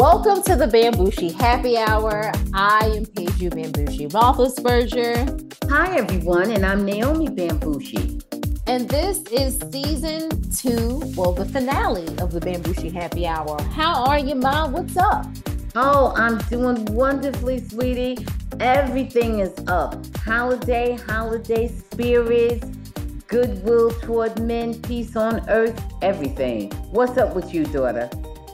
Welcome to the Bambushi Happy Hour. I am Peju Bambushi Roethlisberger. Hi, everyone, and I'm Naomi Bambushi. And this is season two, well, the finale of the Bambushi Happy Hour. How are you, Mom? What's up? Oh, I'm doing wonderfully, sweetie. Everything is up. Holiday, holiday spirits, goodwill toward men, peace on earth, everything. What's up with you, daughter?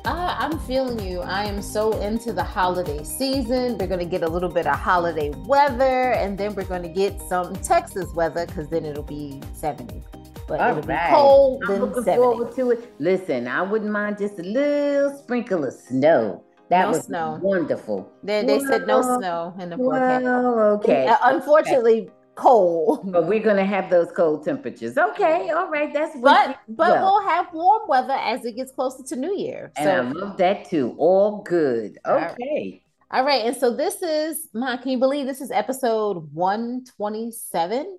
Uh, I'm feeling you. I am so into the holiday season. We're going to get a little bit of holiday weather, and then we're going to get some Texas weather because then it'll be 70. But All it'll right. be cold. I'm looking 70. forward to it. Listen, I wouldn't mind just a little sprinkle of snow. That no was snow. wonderful. They, they well, said no snow in the forecast. Well, okay. Uh, unfortunately, cold. But we're gonna have those cold temperatures. Okay, all right, that's but but well. we'll have warm weather as it gets closer to New Year. And so. I love that too. All good. Okay. All right. all right. And so this is my can you believe this is episode 127? Can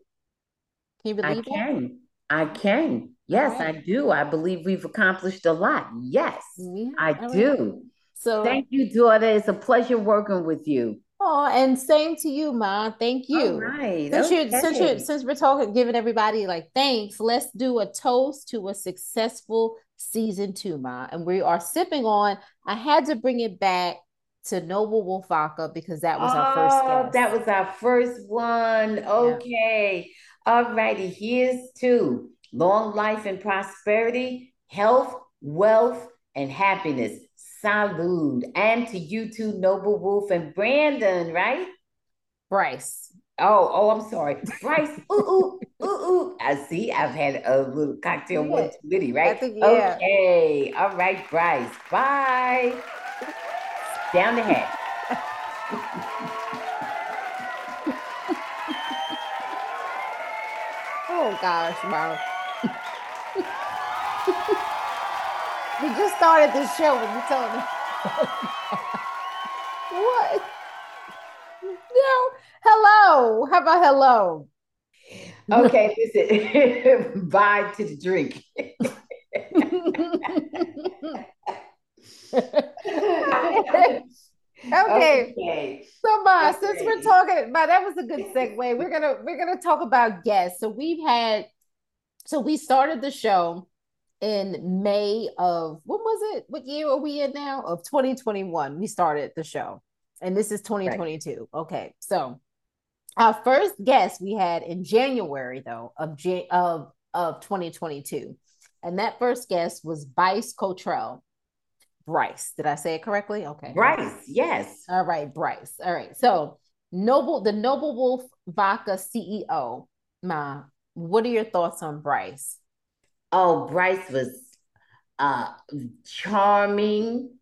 you believe I that? can. I can. Yes, right. I do. I believe we've accomplished a lot. Yes, yeah, I do. So thank you, daughter. It's a pleasure working with you. Oh, and same to you, Ma. Thank you. All right. Since okay. you since you since we're talking, giving everybody like thanks, let's do a toast to a successful season two, Ma. And we are sipping on. I had to bring it back to Noble Wolf Vodka because that was oh, our first oh, guest. That was our first one. Okay. Yeah. All righty. Here's two. Long life and prosperity, health, wealth, and happiness. Salud. And to you too, Noble Wolf and Brandon, right? Bryce. Oh, oh, I'm sorry. Bryce. ooh, ooh, ooh, ooh. I see. I've had a little cocktail yeah. one too many, right? Think, yeah. Okay. All right, Bryce. Bye. Down the head. oh gosh, mom. We just started this show when you told me. what? No. Hello. How about hello? Okay, listen. Bye to the drink. okay. okay. So, Ma, okay. since we're talking about that was a good segue. We're gonna we're gonna talk about guests. So we've had so we started the show in May of what was it? What year are we in now? Of 2021. We started the show. And this is 2022. Right. Okay. So our first guest we had in January though of of of 2022. And that first guest was Bryce Cottrell. Bryce. Did I say it correctly? Okay. Bryce, yes. All right, Bryce. All right. So Noble, the Noble Wolf Vodka CEO. Ma, what are your thoughts on Bryce? Oh, Bryce was uh, charming.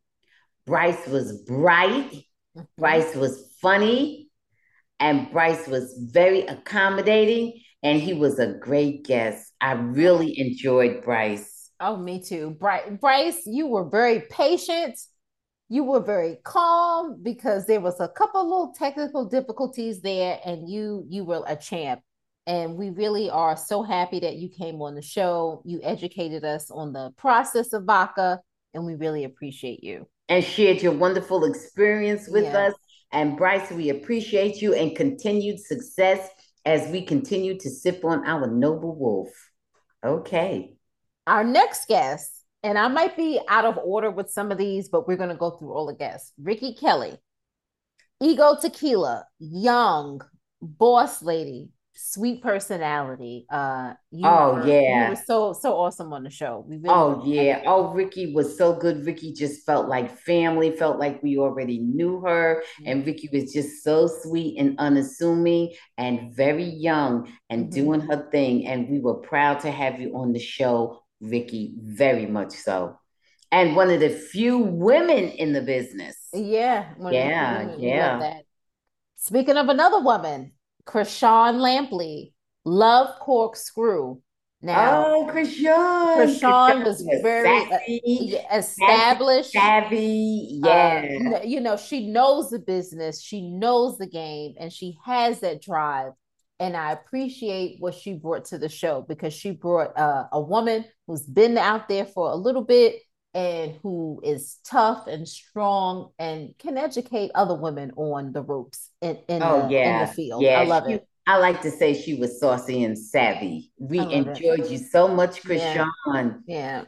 Bryce was bright. Mm-hmm. Bryce was funny. And Bryce was very accommodating. And he was a great guest. I really enjoyed Bryce. Oh, me too. Bryce, you were very patient. You were very calm because there was a couple little technical difficulties there, and you you were a champ. And we really are so happy that you came on the show. You educated us on the process of vodka, and we really appreciate you. And shared your wonderful experience with yeah. us. And Bryce, we appreciate you and continued success as we continue to sip on our noble wolf. Okay. Our next guest, and I might be out of order with some of these, but we're going to go through all the guests. Ricky Kelly, Ego Tequila, Young, Boss Lady, sweet personality. Uh, you oh were, yeah, you were so so awesome on the show. Really oh yeah, oh Ricky was so good. Ricky just felt like family. Felt like we already knew her, mm-hmm. and Ricky was just so sweet and unassuming and very young and mm-hmm. doing her thing. And we were proud to have you on the show, Ricky. Very much so. And one of the few women in the business. Yeah. Yeah. Yeah. Speaking of another woman, Krishan Lampley, Love Corkscrew. Now, oh, Krishan. Krishan was very savvy, uh, established, savvy. Yeah, uh, you know, she knows the business, she knows the game, and she has that drive. And I appreciate what she brought to the show because she brought uh, a woman who's been out there for a little bit and who is tough and strong and can educate other women on the ropes in, in, oh, the, yeah. in the field. Yeah, I love she, it. I like to say she was saucy and savvy. We enjoyed it. you so much, Chrisean. Yeah.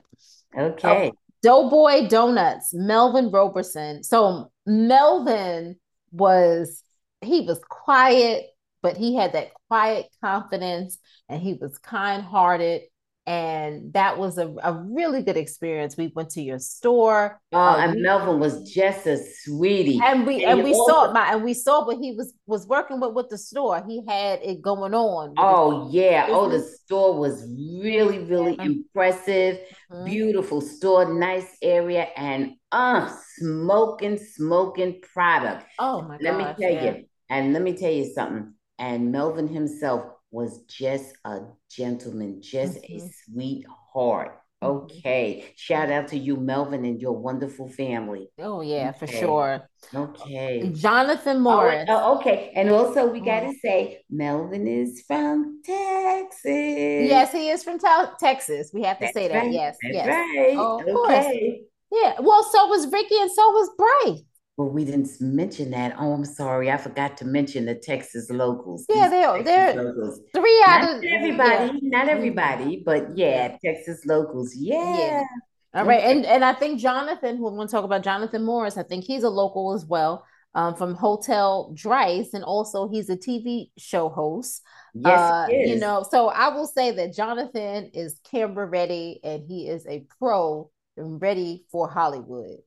yeah. Okay. Oh, Doughboy Donuts, Melvin Roberson. So Melvin was he was quiet, but he had that quiet confidence and he was kind-hearted and that was a, a really good experience. We went to your store. Oh, uh, and we, Melvin was just a sweetie. And we and, and we also, saw my and we saw what he was was working with with the store. He had it going on. Oh yeah. Oh, the store was really really impressive. Mm-hmm. Beautiful store, nice area, and uh smoking smoking product. Oh my god. Let gosh, me tell yeah. you. And let me tell you something. And Melvin himself was just a gentleman, just mm-hmm. a sweetheart. Mm-hmm. Okay. Shout out to you, Melvin, and your wonderful family. Oh, yeah, okay. for sure. Okay. Jonathan oh, Morris. Oh, oh okay. And also, we got to mm-hmm. say, Melvin is from Texas. Yes, he is from te- Texas. We have to That's say that. Right. Yes. That's yes. right. Oh, of okay. Course. Yeah. Well, so was Ricky and so was Bryce. Well, we didn't mention that. Oh, I'm sorry. I forgot to mention the Texas locals. Yeah, they're they're locals. three out not of everybody, yeah. not everybody, but yeah, Texas locals. Yeah. yeah. All right. And and I think Jonathan, we're going to talk about Jonathan Morris. I think he's a local as well. Um, from Hotel Dryce, and also he's a TV show host. Yes, uh, you know. So I will say that Jonathan is camera ready, and he is a pro and ready for Hollywood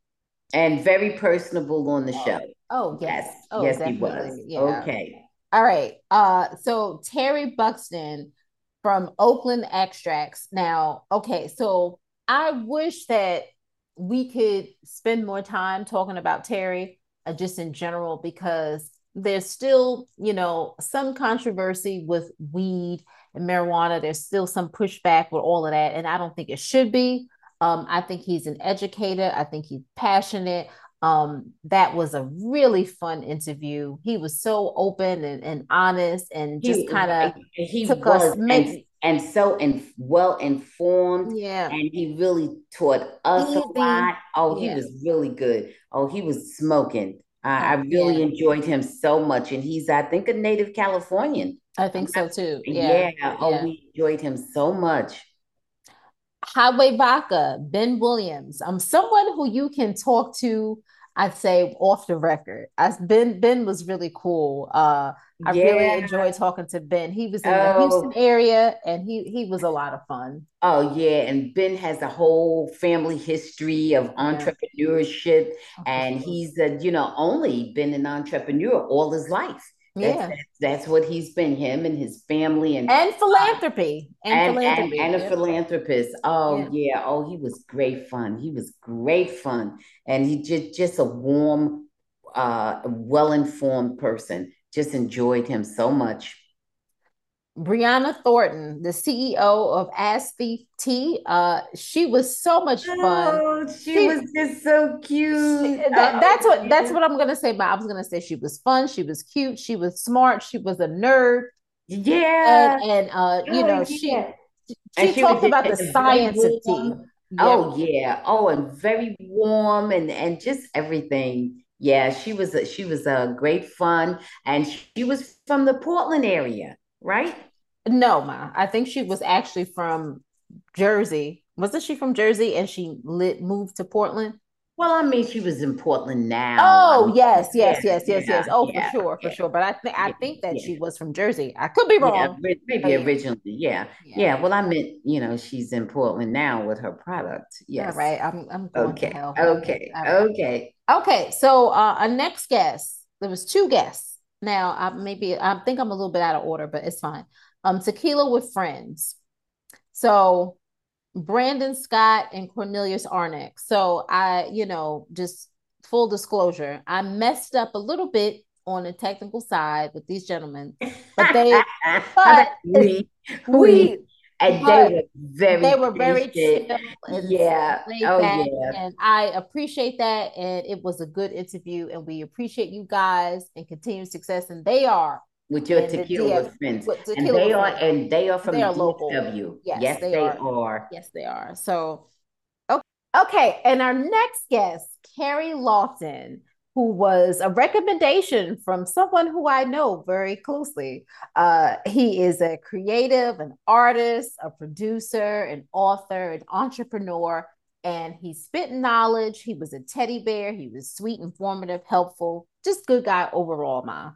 and very personable on the show. Oh yes, yes, oh, yes he was. Yeah. Okay. All right. Uh, so Terry Buxton from Oakland Extracts. Now, okay, so I wish that we could spend more time talking about Terry, uh, just in general, because there's still, you know, some controversy with weed and marijuana. There's still some pushback with all of that, and I don't think it should be. Um, I think he's an educator. I think he's passionate. Um, that was a really fun interview. He was so open and, and honest and just kind of he took was us and, and so and well informed. Yeah. And he really taught us Easy. a lot. Oh, yeah. he was really good. Oh, he was smoking. I, I really yeah. enjoyed him so much. And he's, I think, a native Californian. I think so too. Yeah. yeah. Oh, we enjoyed him so much. Highway Vodka, Ben Williams. I'm someone who you can talk to. I'd say off the record. As Ben Ben was really cool. Uh, I yeah. really enjoyed talking to Ben. He was in oh. the Houston area, and he he was a lot of fun. Oh yeah, and Ben has a whole family history of entrepreneurship, yeah. and he's a, you know only been an entrepreneur all his life. That's, yeah, that's, that's, what he's been. Him and his family, and and philanthropy, and and, philanthropy. and, and a philanthropist. Oh yeah. yeah. oh he was great fun. He was great fun, and he just just a warm, uh, well informed person. Just enjoyed him so much. Brianna Thornton, the CEO of Ask Thief Tea. Uh, she was so much fun. Oh, she, she was just so cute. She, that, oh, that's what that's what I'm gonna say. But I was gonna say she was fun. She was cute. She was smart. She was a nerd. Yeah, and, and uh, you oh, know yeah. she she, she talked about the science of tea. Oh yeah. Oh, and very warm and and just everything. Yeah, she was a, she was a great fun, and she was from the Portland area right? No, ma. I think she was actually from Jersey. Wasn't she from Jersey and she lit moved to Portland? Well, I mean, she was in Portland now. Oh, yes, yes, yes, yes, yes. Oh, for sure, for sure. But I think I think that she was from Jersey. I could be wrong. maybe originally, yeah. yeah, Well, I meant you know she's in Portland now with her product. Yes. All right. I'm I'm going okay. Okay. Okay. Okay. So uh, our next guest, there was two guests. Now, I maybe I think I'm a little bit out of order, but it's fine. Um, Tequila with Friends. So Brandon Scott and Cornelius Arnick. So I, you know, just full disclosure, I messed up a little bit on the technical side with these gentlemen, but they, but we, we, and they were very, they were very chill yeah, oh yeah, and I appreciate that, and it was a good interview, and we appreciate you guys and continued success, and they are with your tequila DF, friends. Tequila and they are and they are from they are local. Yes, yes, they, they are. are. Yes, they are. So okay. Okay, and our next guest, Carrie Lawton, who was a recommendation from someone who I know very closely. Uh, he is a creative, an artist, a producer, an author, an entrepreneur, and he spit knowledge. He was a teddy bear. He was sweet, informative, helpful, just good guy overall, Ma.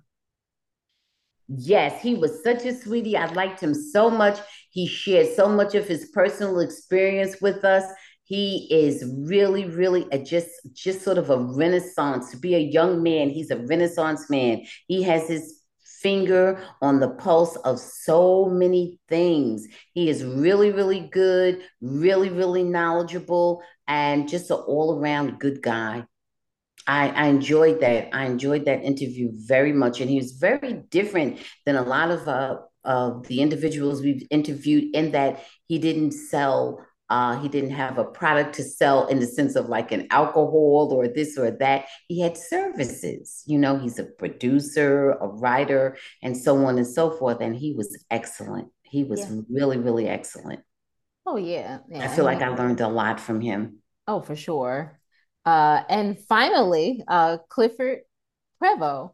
Yes, he was such a sweetie. I liked him so much. He shared so much of his personal experience with us. He is really, really a just, just sort of a renaissance. To be a young man, he's a renaissance man. He has his finger on the pulse of so many things. He is really, really good, really, really knowledgeable, and just an all around good guy. I, I, enjoyed that. I enjoyed that interview very much. And he was very different than a lot of uh, of the individuals we've interviewed in that he didn't sell uh, he didn't have a product to sell in the sense of like an alcohol or this or that. He had services. You know, he's a producer, a writer, and so on and so forth. And he was excellent. He was yeah. really, really excellent. Oh yeah. yeah. I feel like I learned a lot from him. Oh, for sure. Uh, and finally, uh, Clifford Prevost.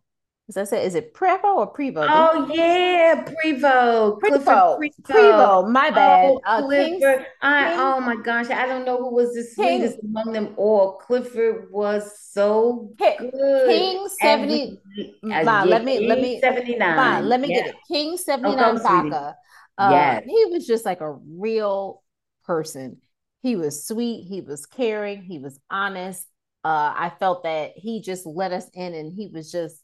As I said, is it Prevo or Prevo? Oh yeah, Prevo. Prevo. Prevo. Prevo. My bad. Oh, uh, Clifford. I, oh my gosh, I don't know who was the sweetest King, among them all. Clifford was so good. King seventy. Ma, let me let me seventy nine. Let me yeah. get it. King seventy nine Vodka. Uh, yes. he was just like a real person. He was sweet. He was caring. He was honest. Uh, I felt that he just let us in, and he was just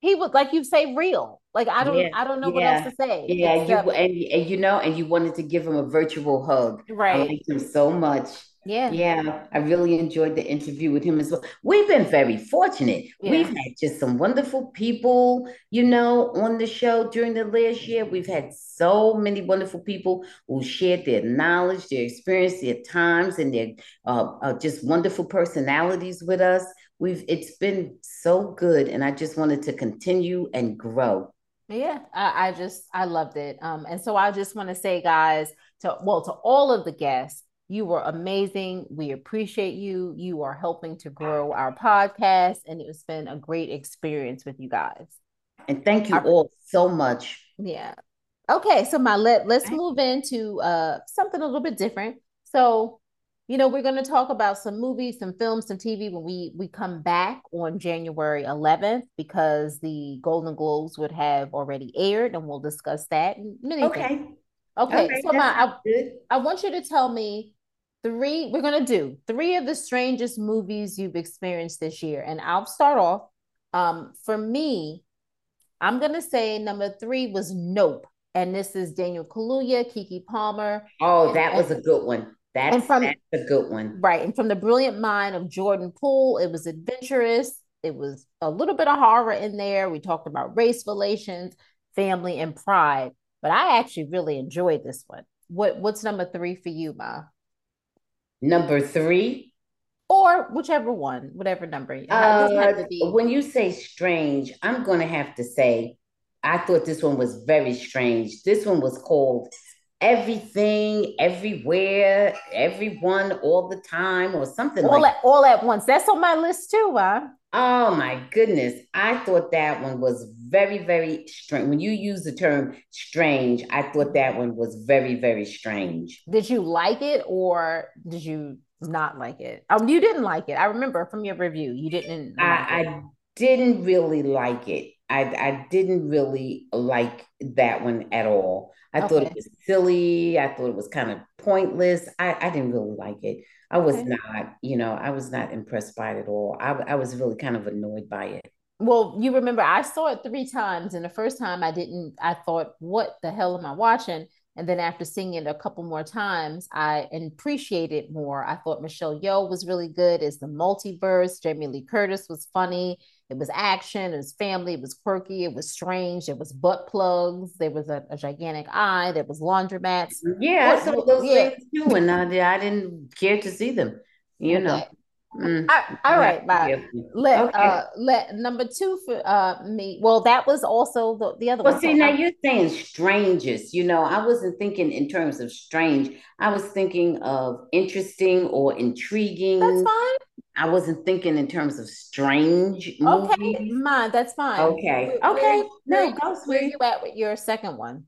he was like you say real like i don't yeah, i don't know yeah, what else to say yeah except- you and, and you know and you wanted to give him a virtual hug right i liked him so much yeah. Yeah. I really enjoyed the interview with him as well. We've been very fortunate. Yeah. We've had just some wonderful people, you know, on the show during the last year. We've had so many wonderful people who shared their knowledge, their experience, their times, and their uh, uh, just wonderful personalities with us. We've it's been so good, and I just wanted to continue and grow. Yeah, I, I just I loved it. Um, and so I just want to say, guys, to well, to all of the guests you were amazing. We appreciate you. You are helping to grow our podcast, and it's been a great experience with you guys. And thank you our, all so much. Yeah. Okay, so my let let's move into uh something a little bit different. So, you know, we're going to talk about some movies, some films, some TV when we we come back on January 11th because the Golden Globes would have already aired, and we'll discuss that. Okay. Things. Okay, so my I, I want you to tell me three we're going to do three of the strangest movies you've experienced this year and i'll start off um for me i'm going to say number three was nope and this is daniel kaluuya Keke palmer oh that was a good one that's, and from, that's a good one right and from the brilliant mind of jordan peele it was adventurous it was a little bit of horror in there we talked about race relations family and pride but i actually really enjoyed this one what what's number three for you ma Number three? Or whichever one, whatever number. Uh, when you say strange, I'm going to have to say, I thought this one was very strange. This one was called Everything, Everywhere, Everyone, All the Time, or something all like at, All at once. That's on my list too, huh? Oh my goodness. I thought that one was very, very strange. When you use the term strange, I thought that one was very, very strange. Did you like it or did you not like it? Oh, you didn't like it. I remember from your review, you didn't. I, I didn't really like it. I, I didn't really like that one at all. I okay. thought it was silly. I thought it was kind of pointless. I, I didn't really like it. I was okay. not, you know, I was not impressed by it at all. I, I was really kind of annoyed by it. Well, you remember I saw it three times, and the first time I didn't, I thought, what the hell am I watching? And then after seeing it a couple more times, I appreciated it more. I thought Michelle Yeoh was really good as the multiverse. Jamie Lee Curtis was funny. It was action, it was family, it was quirky, it was strange, it was butt plugs, there was a, a gigantic eye, there was laundromats. Yeah, I saw those yeah. things too, and I, I didn't care to see them, you okay. know. Mm, I, all right, bye. Let okay. uh let number two for uh me. Well, that was also the, the other one. well, one. see, now you're saying strangest. You know, I wasn't thinking in terms of strange. I was thinking of interesting or intriguing. That's fine. I wasn't thinking in terms of strange movies. Okay, mine. That's fine. Okay. Where, okay. Where, no, go Where you at with your second one?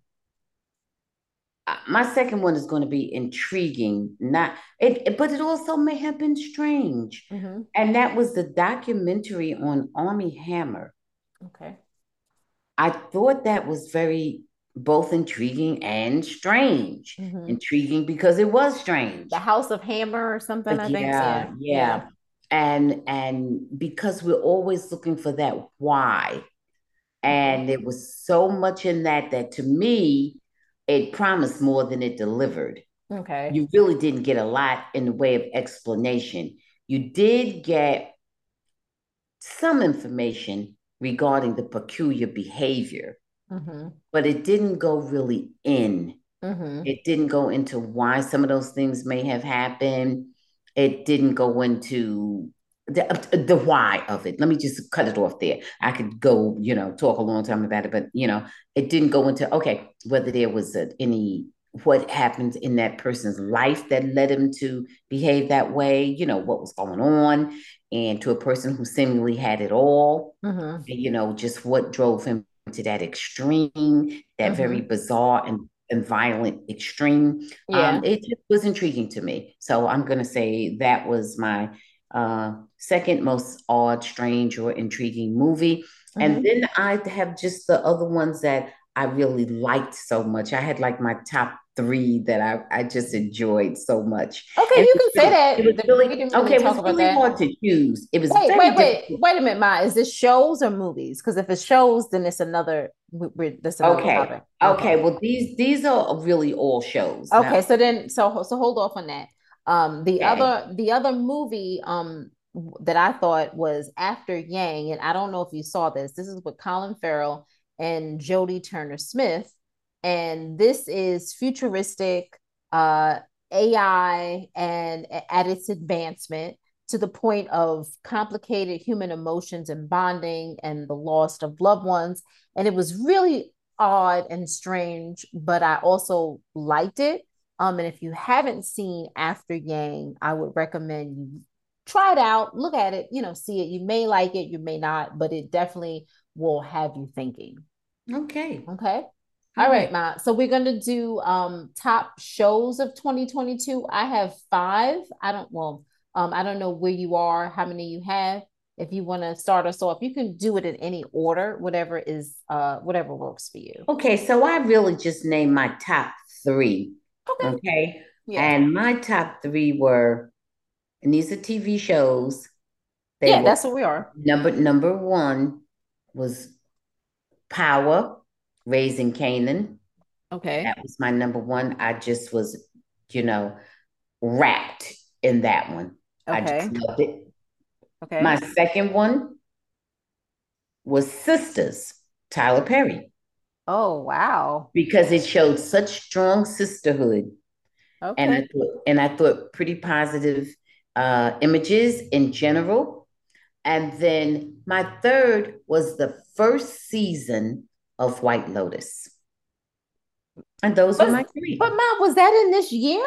Uh, my second one is going to be intriguing, not it, but it also may have been strange. Mm-hmm. And that was the documentary on Armie Hammer. Okay. I thought that was very both intriguing and strange. Mm-hmm. Intriguing because it was strange. The House of Hammer or something, I yeah, think. Yeah, yeah. yeah. And and because we're always looking for that why. And there was so much in that that to me it promised more than it delivered. Okay. You really didn't get a lot in the way of explanation. You did get some information regarding the peculiar behavior, mm-hmm. but it didn't go really in. Mm-hmm. It didn't go into why some of those things may have happened. It didn't go into the, the why of it. Let me just cut it off there. I could go, you know, talk a long time about it, but you know, it didn't go into okay whether there was a, any what happened in that person's life that led him to behave that way. You know what was going on, and to a person who seemingly had it all. Mm-hmm. You know, just what drove him to that extreme, that mm-hmm. very bizarre and and violent extreme. Yeah. Um, it just was intriguing to me. So I'm going to say that was my uh, second most odd, strange, or intriguing movie. Mm-hmm. And then I have just the other ones that I really liked so much. I had like my top three that I, I just enjoyed so much. Okay, and you can say that. It was really, really okay. It was really hard to choose. It was wait, wait, wait, difficult. wait a minute, Ma. Is this shows or movies? Because if it's shows, then it's another. We're, this another okay. okay. okay. Well, these these are really all shows. Okay, now. so then so so hold off on that. Um, the okay. other the other movie um that I thought was After Yang, and I don't know if you saw this. This is with Colin Farrell and Jodie Turner Smith, and this is futuristic uh, AI and at its advancement to the point of complicated human emotions and bonding and the loss of loved ones. And it was really odd and strange, but I also liked it. Um, and if you haven't seen After Yang, I would recommend you try it out, look at it, you know, see it. You may like it, you may not, but it definitely will have you thinking. Okay. Okay. All right, Ma. So we're gonna do um top shows of 2022. I have five. I don't well, um, I don't know where you are, how many you have. If you want to start us off, you can do it in any order, whatever is uh whatever works for you. Okay, so I really just named my top three. Okay. Okay. Yeah. And my top three were, and these are TV shows. They yeah, that's what we are. Number number one was Power, Raising Kanan. Okay. That was my number one. I just was, you know, wrapped in that one. Okay. I just loved it. Okay. My second one was Sisters, Tyler Perry. Oh wow! Because it showed such strong sisterhood, okay. and I thought, and I thought pretty positive uh, images in general. And then my third was the first season of White Lotus, and those but, were my three. But mom, was that in this year?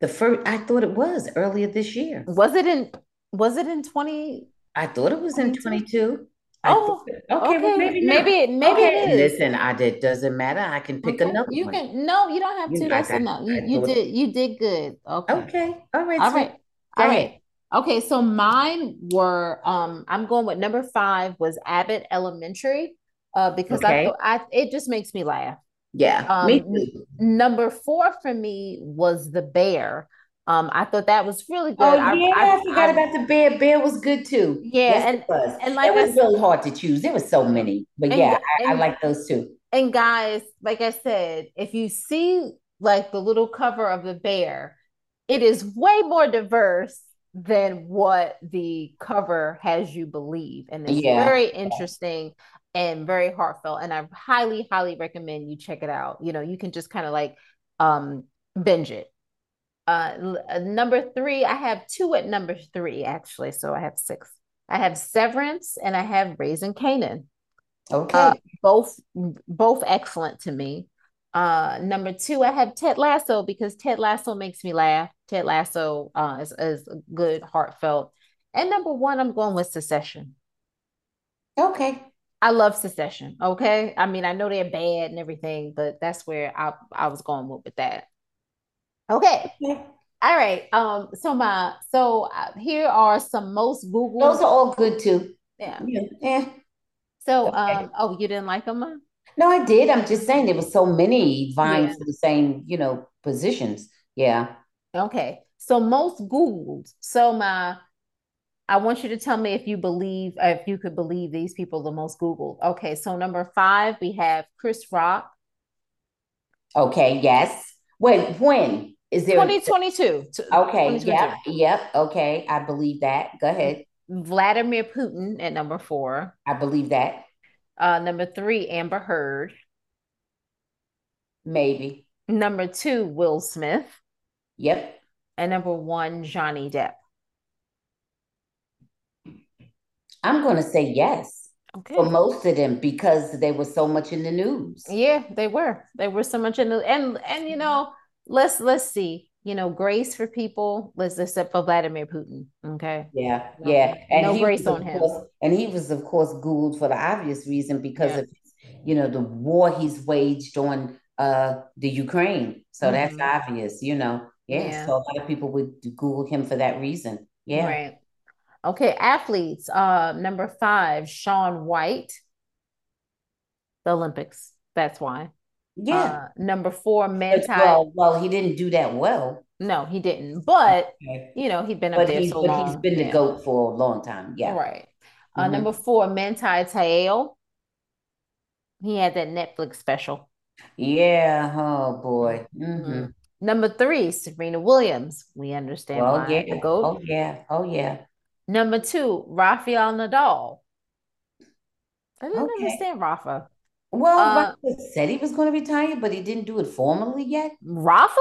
The first, I thought it was earlier this year. Was it in? Was it in twenty? I thought it was in twenty two. Oh, okay. okay. Well, maybe not. maybe maybe okay. it is. Listen, I did. Doesn't matter. I can pick okay. another. You one. can. No, you don't have to. That's enough. You, you did. You did good. Okay. Okay. All right. All right. All right. Okay. So mine were. Um, I'm going with number five was Abbott Elementary. Uh, because okay. I, I it just makes me laugh. Yeah. Um. Number four for me was the bear. Um, I thought that was really good. Oh yeah, I, I, I forgot I, about the bear. Bear was good too. Yeah, yes, and, it was. And like it was really hard to choose. There were so many, but and, yeah, and, I, like those two. And guys, like I said, if you see like the little cover of the bear, it is way more diverse than what the cover has you believe, and it's yeah. very interesting and very heartfelt. And I highly, highly recommend you check it out. You know, you can just kind of like um binge it Uh, uh, number three, I have two at number three, actually. So I have six. I have Severance and I have Raising Kanan. Okay. Uh, both both excellent to me. Uh, number two, I have Ted Lasso because Ted Lasso makes me laugh. Ted Lasso uh, is, is good, heartfelt. And number one, I'm going with Succession. Okay. I love Succession. Okay. I mean, I know they're bad and everything, but that's where I, I was going with, with that. Okay. okay. All right. Um. So my so uh, here are some most Google. Those are all good too. Yeah. Yeah. yeah. So okay. um. Oh, you didn't like them? No, I did. I'm just saying there were so many vying yeah. for the same, you know, positions. Yeah. Okay. So most Googled. So my I want you to tell me if you believe if you could believe these people the most Googled. Okay, so number five, we have Chris Rock. Okay, yes. When when is there 2022? Okay, yep, yep. Okay, I believe that. Go ahead. Vladimir Putin at number four. I believe that. Uh, number three, Amber Heard. Maybe. Number two, Will Smith. Yep. And number one, Johnny Depp. I'm going to say yes. Okay. For most of them because they were so much in the news. Yeah, they were. They were so much in the and and you know, let's let's see. You know, grace for people, let's except for Vladimir Putin. Okay. Yeah, no, yeah. And no grace on him. Course, and he was, of course, Googled for the obvious reason because yeah. of you know the war he's waged on uh the Ukraine. So mm-hmm. that's obvious, you know. Yeah. yeah. So a lot of people would Google him for that reason. Yeah. Right. Okay, athletes. Uh, number five, Shaun White. The Olympics. That's why. Yeah. Uh, number four, Manti. Well, well, he didn't do that well. No, he didn't. But okay. you know, he'd been up but there so but long. He's been yeah. the goat for a long time. Yeah. Right. Uh, mm-hmm. Number four, Manti Te'o. He had that Netflix special. Yeah. Oh boy. Mm-hmm. mm-hmm. Number three, Serena Williams. We understand well, why yeah. the goat. Oh yeah. Oh yeah. Number two, Rafael Nadal. I didn't okay. understand Rafa. Well, uh, Rafa said he was going to retire, but he didn't do it formally yet. Rafa?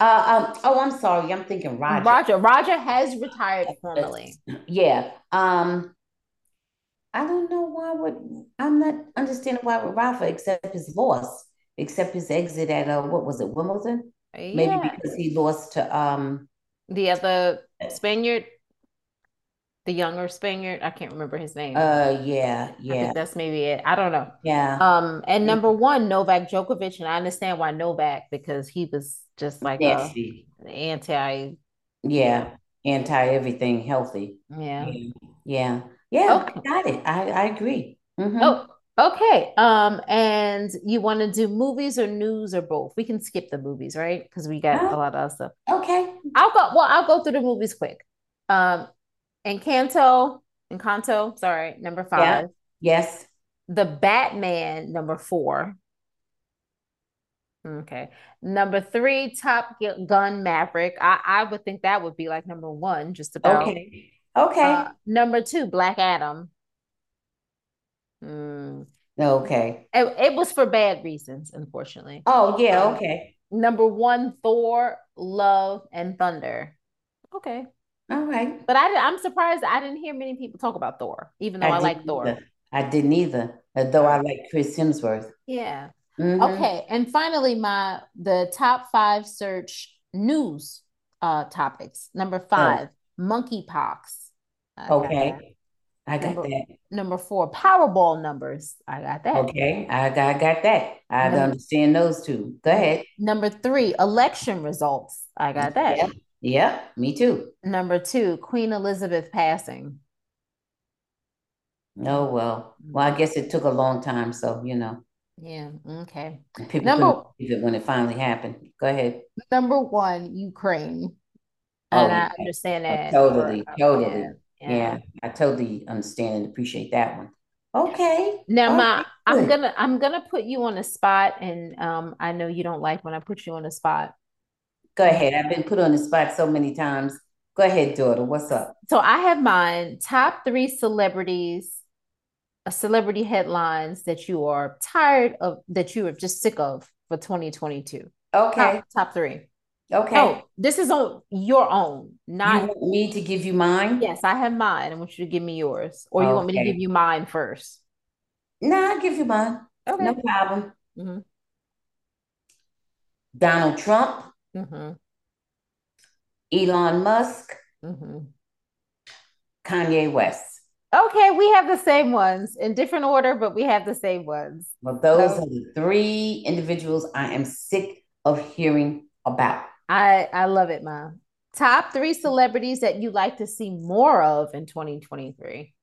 Uh, um, oh, I'm sorry. I'm thinking Roger. Roger. Roger has retired formally. Yeah. Um, I don't know why would I'm not understanding why would Rafa accept his loss, except his exit at uh what was it, Wimbledon? Yeah. Maybe because he lost to um the other Spaniard the younger Spaniard. I can't remember his name. Uh, yeah, yeah. that's maybe it. I don't know. Yeah. Um, and number one, Novak Djokovic, and I understand why Novak because he was just like a anti. Yeah, anti everything healthy. Yeah. Yeah. Yeah. Okay. Got it. I I agree. Mm-hmm. Oh. Okay. Um, and you want to do movies or news or both? We can skip the movies, right? Because we got oh. a lot of stuff. Okay. I'll go. Well, I'll go through the movies quick. Um, Encanto, Encanto, sorry, number five. Yeah. Yes. The Batman, number four. Okay. Number three, Top Gun Maverick. I, I would think that would be like number one, just about. Okay. Okay. Uh, number two, Black Adam. Mm. Okay. It, it was for bad reasons, unfortunately. Oh, yeah. Um, okay. Number one, Thor, Love, and Thunder. Okay. All right. But I, I'm surprised I didn't hear many people talk about Thor, even though I, I like Thor. Either. I didn't either, though I like Chris Hemsworth. Yeah. Mm-hmm. Okay. And finally, my the top five search news uh topics. Number five, oh. monkeypox. I okay. I got number, that. Number four, Powerball numbers. I got that. Okay, I got, I got that. I number, understand those two. Go ahead. Number three, election results. I got that. Yep. Yeah, me too. Number two, Queen Elizabeth passing. Oh well. Well, I guess it took a long time, so you know. Yeah. Okay. People number, believe it when it finally happened. Go ahead. Number one, Ukraine. Oh, and I understand that. totally, totally. Yeah, yeah. yeah, I totally understand and appreciate that one. Okay. Now, my I'm gonna I'm gonna put you on the spot, and um, I know you don't like when I put you on the spot. Go ahead. I've been put on the spot so many times. Go ahead, daughter. What's up? So I have mine top three celebrities, uh, celebrity headlines that you are tired of, that you are just sick of for 2022. Okay. Top, top three. Okay. No, this is on your own, not you want me to give you mine. Yes, I have mine. I want you to give me yours, or you okay. want me to give you mine first? No, I'll give you mine. Okay, no problem. Mm-hmm. Donald Trump, mm-hmm. Elon Musk, mm-hmm. Kanye West. Okay, we have the same ones in different order, but we have the same ones. Well, those so, are the three individuals I am sick of hearing about. I I love it, mom. Top three celebrities that you like to see more of in 2023.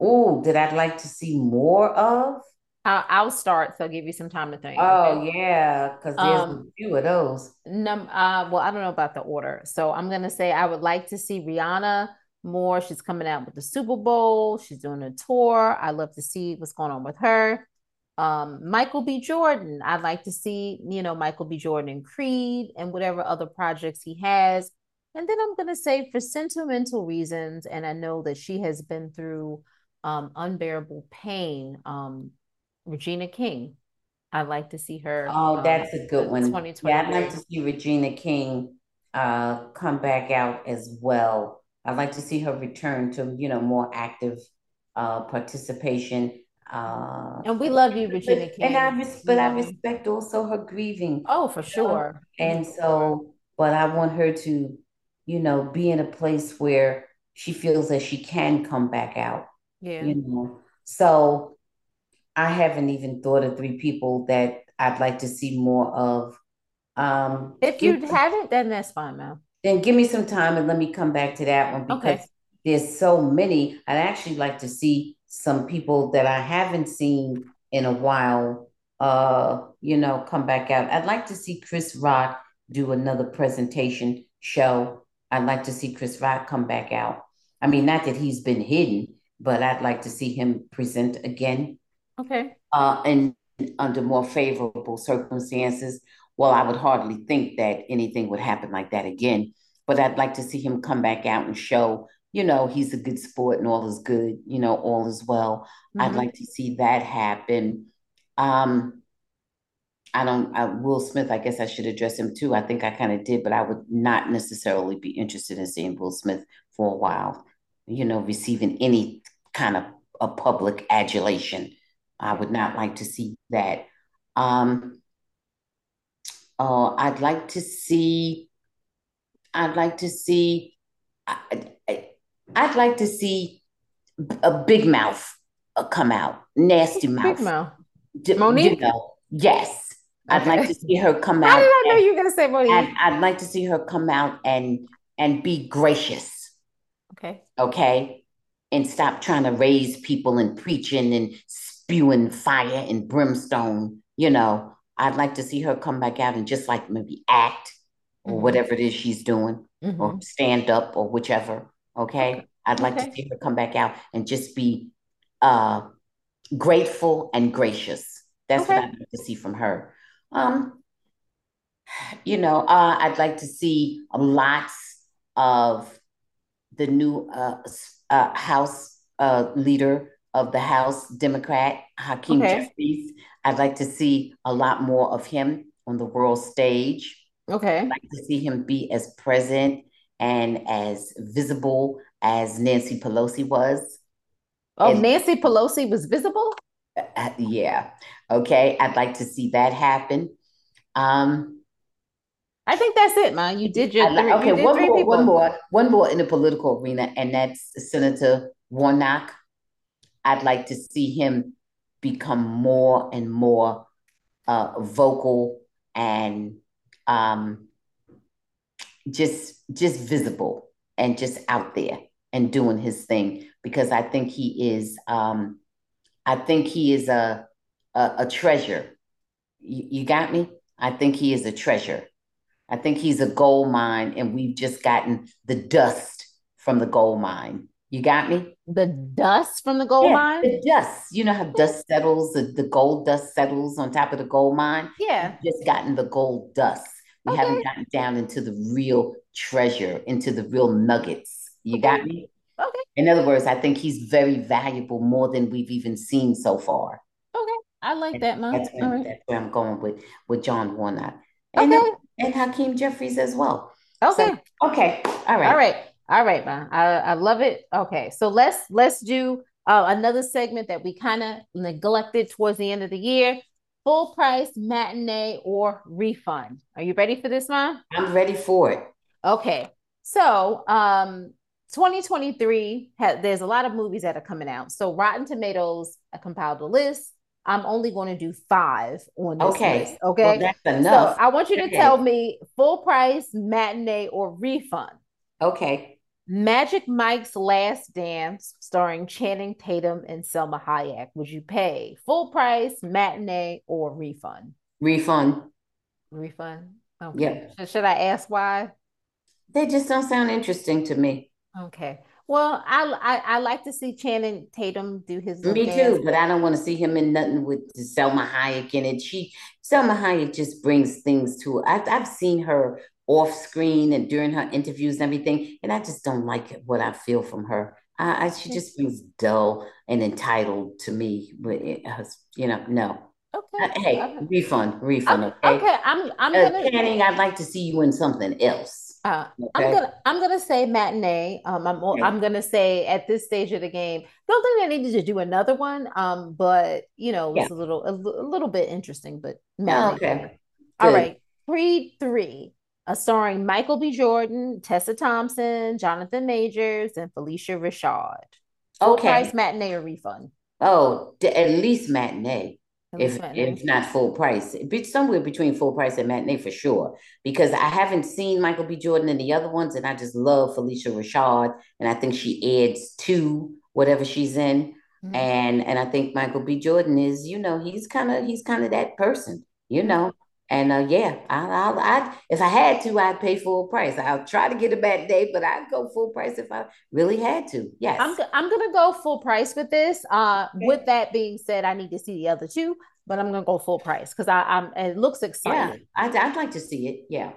Oh, did I like to see more of? I'll, I'll start, so I'll give you some time to think. Oh okay? yeah, because there's um, a few of those. Num, uh, well, I don't know about the order, so I'm gonna say I would like to see Rihanna more. She's coming out with the Super Bowl. She's doing a tour. I love to see what's going on with her. Um, Michael B. Jordan. I'd like to see, you know, Michael B. Jordan in Creed and whatever other projects he has. And then I'm gonna say for sentimental reasons, and I know that she has been through um, unbearable pain. Um, Regina King. I'd like to see her. Oh, um, that's a good one. Yeah, I'd like to see Regina King uh, come back out as well. I'd like to see her return to you know more active uh, participation. Uh, and we love you, Regina but, King. And I res- but I respect also her grieving. Oh, for sure. And so, but I want her to, you know, be in a place where she feels that she can come back out. Yeah. You know. So I haven't even thought of three people that I'd like to see more of. Um, if you haven't, then that's fine, ma'am. Then give me some time and let me come back to that one because okay. there's so many. I'd actually like to see some people that I haven't seen in a while. Uh, you know, come back out. I'd like to see Chris Rock do another presentation show. I'd like to see Chris Rock come back out. I mean, not that he's been hidden, but I'd like to see him present again. Okay. Uh, and under more favorable circumstances, well, I would hardly think that anything would happen like that again. But I'd like to see him come back out and show, you know, he's a good sport and all is good, you know, all is well. Mm-hmm. I'd like to see that happen. Um, I don't, I, Will Smith, I guess I should address him too. I think I kind of did, but I would not necessarily be interested in seeing Will Smith for a while, you know, receiving any kind of a public adulation I would not like to see that. Um, uh, I'd like to see, I'd like to see, I, would like to see a big mouth uh, come out, nasty mouth. Big mouth. D- Mo'Nique? You know, yes. Okay. I'd like to see her come out. How did I know you were gonna say Mo'Nique? I'd, I'd like to see her come out and and be gracious. Okay. Okay. And stop trying to raise people and preaching and spewing fire and brimstone, you know, I'd like to see her come back out and just like maybe act or mm-hmm. whatever it is she's doing mm-hmm. or stand up or whichever. Okay. okay. I'd like okay. to see her come back out and just be uh, grateful and gracious. That's okay. what I'd like to see from her. Um, you know, uh, I'd like to see lots of the new uh, uh, House uh, leader of the House Democrat, Hakeem okay. Jeffries. I'd like to see a lot more of him on the world stage. Okay. I'd like to see him be as present and as visible as Nancy Pelosi was. Oh, and, Nancy Pelosi was visible? Uh, uh, yeah. Okay. I'd like to see that happen. Um, I think that's it, man. You did your three, okay. Did one more, people. one more, one more in the political arena, and that's Senator Warnock. I'd like to see him become more and more uh, vocal and um, just just visible and just out there and doing his thing because I think he is um, I think he is a a, a treasure. You, you got me? I think he is a treasure. I think he's a gold mine, and we've just gotten the dust from the gold mine. You got me? The dust from the gold yeah, mine? The dust. You know how dust settles, the, the gold dust settles on top of the gold mine? Yeah. We've just gotten the gold dust. We okay. haven't gotten down into the real treasure, into the real nuggets. You okay. got me? Okay. In other words, I think he's very valuable more than we've even seen so far. Okay. I like and that, Mom. That's, where, right. that's where I'm going with, with John Warnock. And, okay. and Hakeem Jeffries as well. Okay. So, okay. All right. All right. All right, man. I, I love it. Okay. So let's let's do uh, another segment that we kind of neglected towards the end of the year. Full price matinee or refund. Are you ready for this, man? I'm ready for it. Okay. So um 2023 had there's a lot of movies that are coming out. So Rotten Tomatoes I compiled a list. I'm only going to do five on this okay. list. Okay. Well, that's enough. So I want you to okay. tell me full price, matinee, or refund. Okay. Magic Mike's Last Dance, starring Channing Tatum and Salma Hayek. Would you pay full price, matinee, or refund? Refund. Refund. Okay. Yeah. Should, should I ask why? They just don't sound interesting to me. Okay. Well, I, I I like to see Channing Tatum do his. Me dance. too, but I don't want to see him in nothing with Salma Hayek in it. She Salma Hayek just brings things to. I've I've seen her off screen and during her interviews and everything, and I just don't like what I feel from her. I, I she just feels dull and entitled to me. But you know, no. Okay. Uh, hey, okay. refund, refund. Okay. Okay. okay. I'm I'm Uh, gonna. Channing, I'd like to see you in something else. Uh, Okay. I'm gonna I'm gonna say matinee. Um, I'm Yeah. I'm gonna say at this stage of the game, don't think they needed to do another one. Um, but you know, it's a little a, li- a little bit interesting, but matinee. Okay. All Good. right, Creed three, uh, starring Michael B. Jordan, Tessa Thompson, Jonathan Majors, and Phylicia Rashad. Full Okay. price matinee or refund? Oh, d- at least matinee. At least If matinee. if not full price, be somewhere between full price and matinee for sure. Because I haven't seen Michael B. Jordan and the other ones, and I just love Phylicia Rashad, and I think she adds to whatever she's in. Mhm. And and I think Michael B. Jordan is, you know, he's kind of he's kind of that person, you know. And uh, yeah, I, I'll, I if I had to, I'd pay full price. I'll try to get a bad day, but I'd go full price if I really had to. Yes. I'm go- I'm gonna go full price with this. Uh, Okay. with that being said, I need to see the other two, but I'm gonna go full price because I I'm it looks yeah, exciting. I'd, I'd like to see it. Yeah.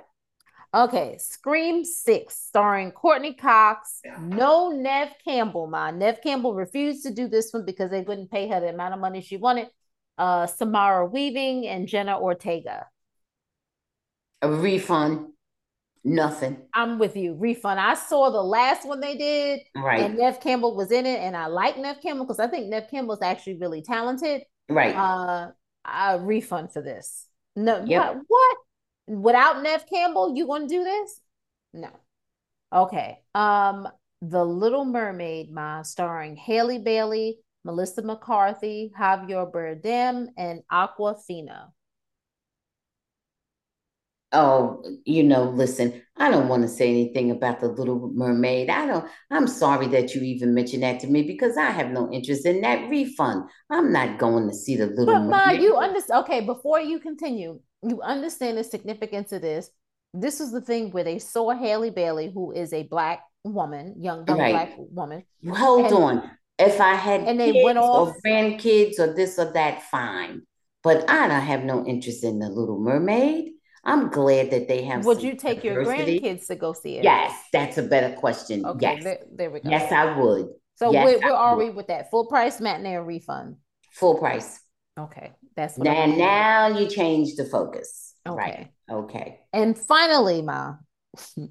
Okay, Scream Six, starring Courteney Cox. No Nev Campbell, man. Nev Campbell refused to do this one because they wouldn't pay her the amount of money she wanted. Uh, Samara Weaving and Jenna Ortega. A refund, nothing. I'm with you. Refund. I saw the last one they did, Right. and Nev Campbell was in it, and I like Nev Campbell because I think Nev Campbell's actually really talented. Right. Uh, a refund for this. No, Yep. what? What? Without Nev Campbell, you gonna do this? No. Okay. Um, The Little Mermaid, ma, starring Halle Bailey, Melissa McCarthy, Javier Bardem, and Awkwafina. Oh, you know, listen, I don't want to say anything about the Little Mermaid. I don't, I'm sorry that you even mentioned that to me because I have no interest in that refund. I'm not going to see the Little But ma, Mermaid. you understand? Okay, before you continue, you understand the significance of this. This is the thing where they saw Halle Bailey, who is a black woman, young, young Right. black woman. Hold And- on. If I had and they went or off- grandkids or this or that, fine. But I don't have no interest in the Little Mermaid. I'm glad that they have Would you take your grandkids to go see it? Yes, that's a better question. Okay, Yes. there, there we go. Yes, I would. So Yes, where, where are we with that? Full price matinee or refund? Full price. Okay, that's what Now, I'm now you change the focus. Right. Okay. Okay. And finally, Ma.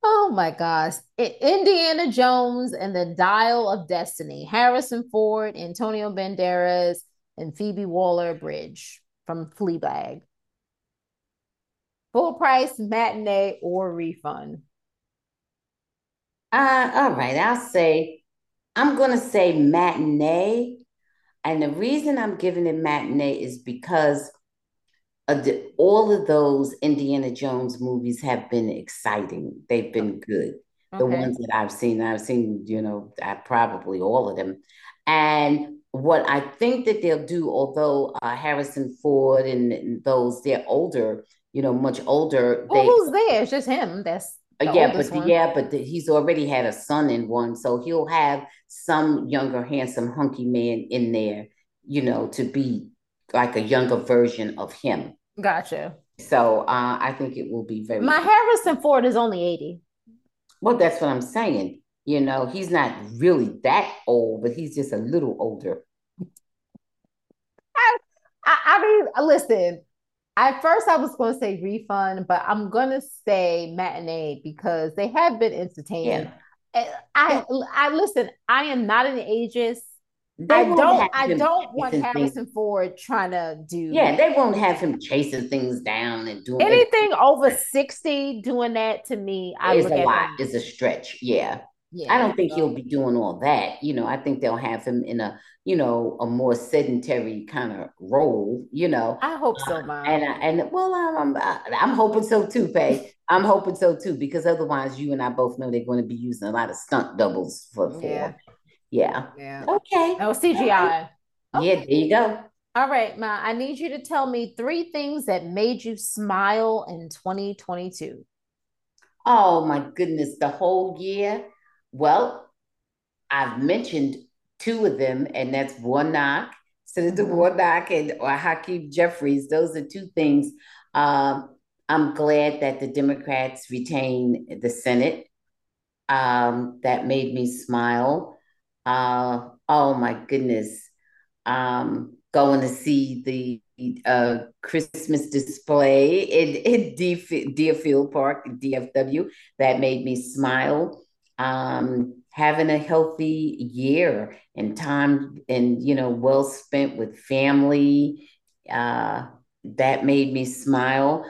Oh my gosh. Indiana Jones and the Dial of Destiny. Harrison Ford, Antonio Banderas, and Phoebe Waller Bridge from Fleabag. Full price matinee or refund. Uh, all right. I'll say, I'm going to say matinee. And the reason I'm giving it matinee is because of the, all of those Indiana Jones movies have been exciting. They've been good. The Okay. ones that I've seen, I've seen, you know, I probably all of them. And what I think that they'll do, although uh, Harrison Ford and, and those, they're older, you know, much older, Well, they who's there? It's just him. That's Uh, yeah, but one. yeah, but the, he's already had a son in one, so he'll have some younger, handsome, hunky man in there, you know, to be like a younger version of him. Gotcha. So uh, I think it will be very My Harrison Ford is only 80. well. That's what I'm saying. You know, he's not really that old, but he's just a little older. I, I mean, listen, At first, I was going to say refund, but I'm going to say matinee because they have been entertaining. Yeah. Eh, I, I listen. I am not an ageist. They I don't. I don't want Harrison things. Ford trying to do. Yeah, they won't have him chasing things down and doing anything over sixty. Doing that to me, I is a lot. Is a stretch. Yeah. Yeah, I don't think he'll be doing all that. You know, I think they'll have him in a, you know, a more sedentary kind of role. You know, I hope so, uh, And I, and well, I'm I'm, I'm hoping so too, Pay. I'm hoping so too because otherwise, you and I both know they're going to be using a lot of stunt doubles for for. Yeah. Yeah. yeah. Okay. Oh, CGI. Okay. Yeah, there you go. All right, Ma. I need you to tell me three things that made you smile in 2022. Oh my goodness, the whole year well, I've mentioned two of them, and that's Warnock, Senator mm-hmm. Warnock, and or Hakeem Jeffries. Those are two things. Um, I'm glad that the Democrats retain the Senate. Um, that made me smile. Uh, oh my goodness. Um, going to see the uh, Christmas display in, in Deerfield Park, DFW, that made me smile um, having a healthy year and time and you know well spent with family uh, that made me smile.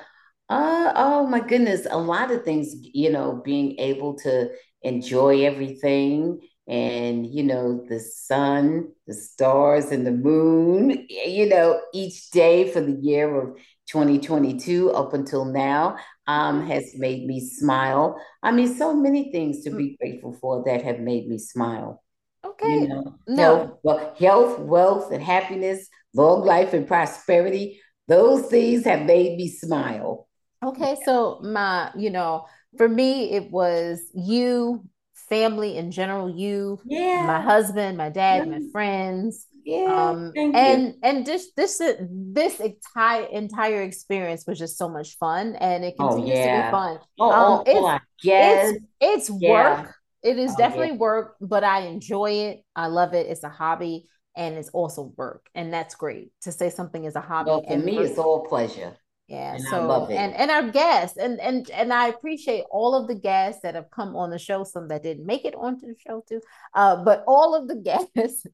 Uh, oh my goodness a lot of things you know being able to enjoy everything and you know the sun the stars and the moon you know each day for the year of 2022 up until now um, has made me smile. I mean, so many things to be grateful for that have made me smile. Okay. You know, no. health, well, health, wealth, and happiness, long life and prosperity. Those things have made me smile. Okay, so my, you know, for me, it was you, family in general, you, yeah. my husband, my dad, yeah. my friends, yeah, um, and you. and just this this entire entire experience was just so much fun, and it oh, continues oh, yeah. to be fun. Oh, um, oh, it's, oh, it's it's yeah. work. It is oh, definitely yeah. work, but I enjoy it. I love it. It's a hobby, and it's also work, and that's great. To say something is a hobby, well, for and me, it's all pleasure. Yeah, and so and and our guests and and and I appreciate all of the guests that have come on the show. Some that didn't make it onto the show too, uh, but all of the guests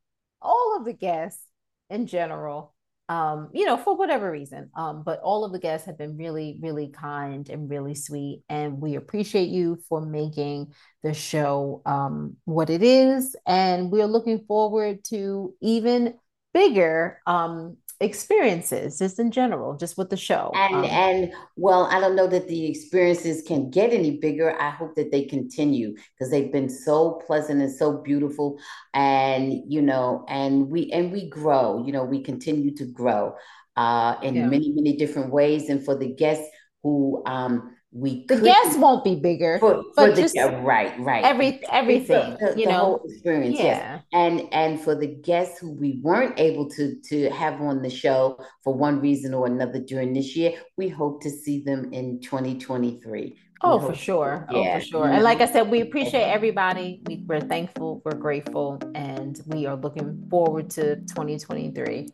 all of the guests in general um, you know, for whatever reason. Um, but all of the guests have been really, really kind and really sweet. And we appreciate you for making the show um, what it is. And we're looking forward to even bigger um, experiences just in general just with the show and um, and well i don't know that the experiences can get any bigger. I hope that they continue because they've been so pleasant and so beautiful. And you know and we and we grow you know we continue to grow uh in yeah. many many different ways. And for the guests who um we the guests won't be bigger for, but for just the, right right every everything the, you the know experience yeah. yes and and for the guests who we weren't able to to have on the show for one reason or another during this year we hope to see them in 2023 Oh, oh for sure. Yeah. Oh, for sure. And like I said, we appreciate everybody. We, we're thankful, we're grateful, and we are looking forward to 2023.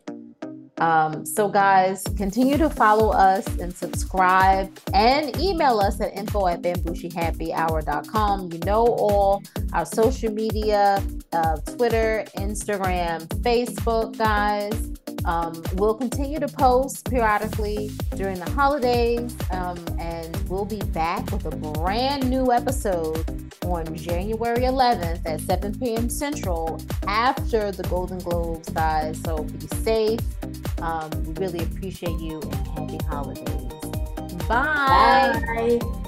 Um, so, guys, continue to follow us and subscribe and email us at info at bambushihappyhour.com. You know all our social media uh, Twitter, Instagram, Facebook, guys. Um, we'll continue to post periodically during the holidays, um, and we'll be back with a brand new episode on January 11th at 7 p.m. Central after the Golden Globes, guys. So be safe. Um, we really appreciate you and happy holidays. Bye. Bye.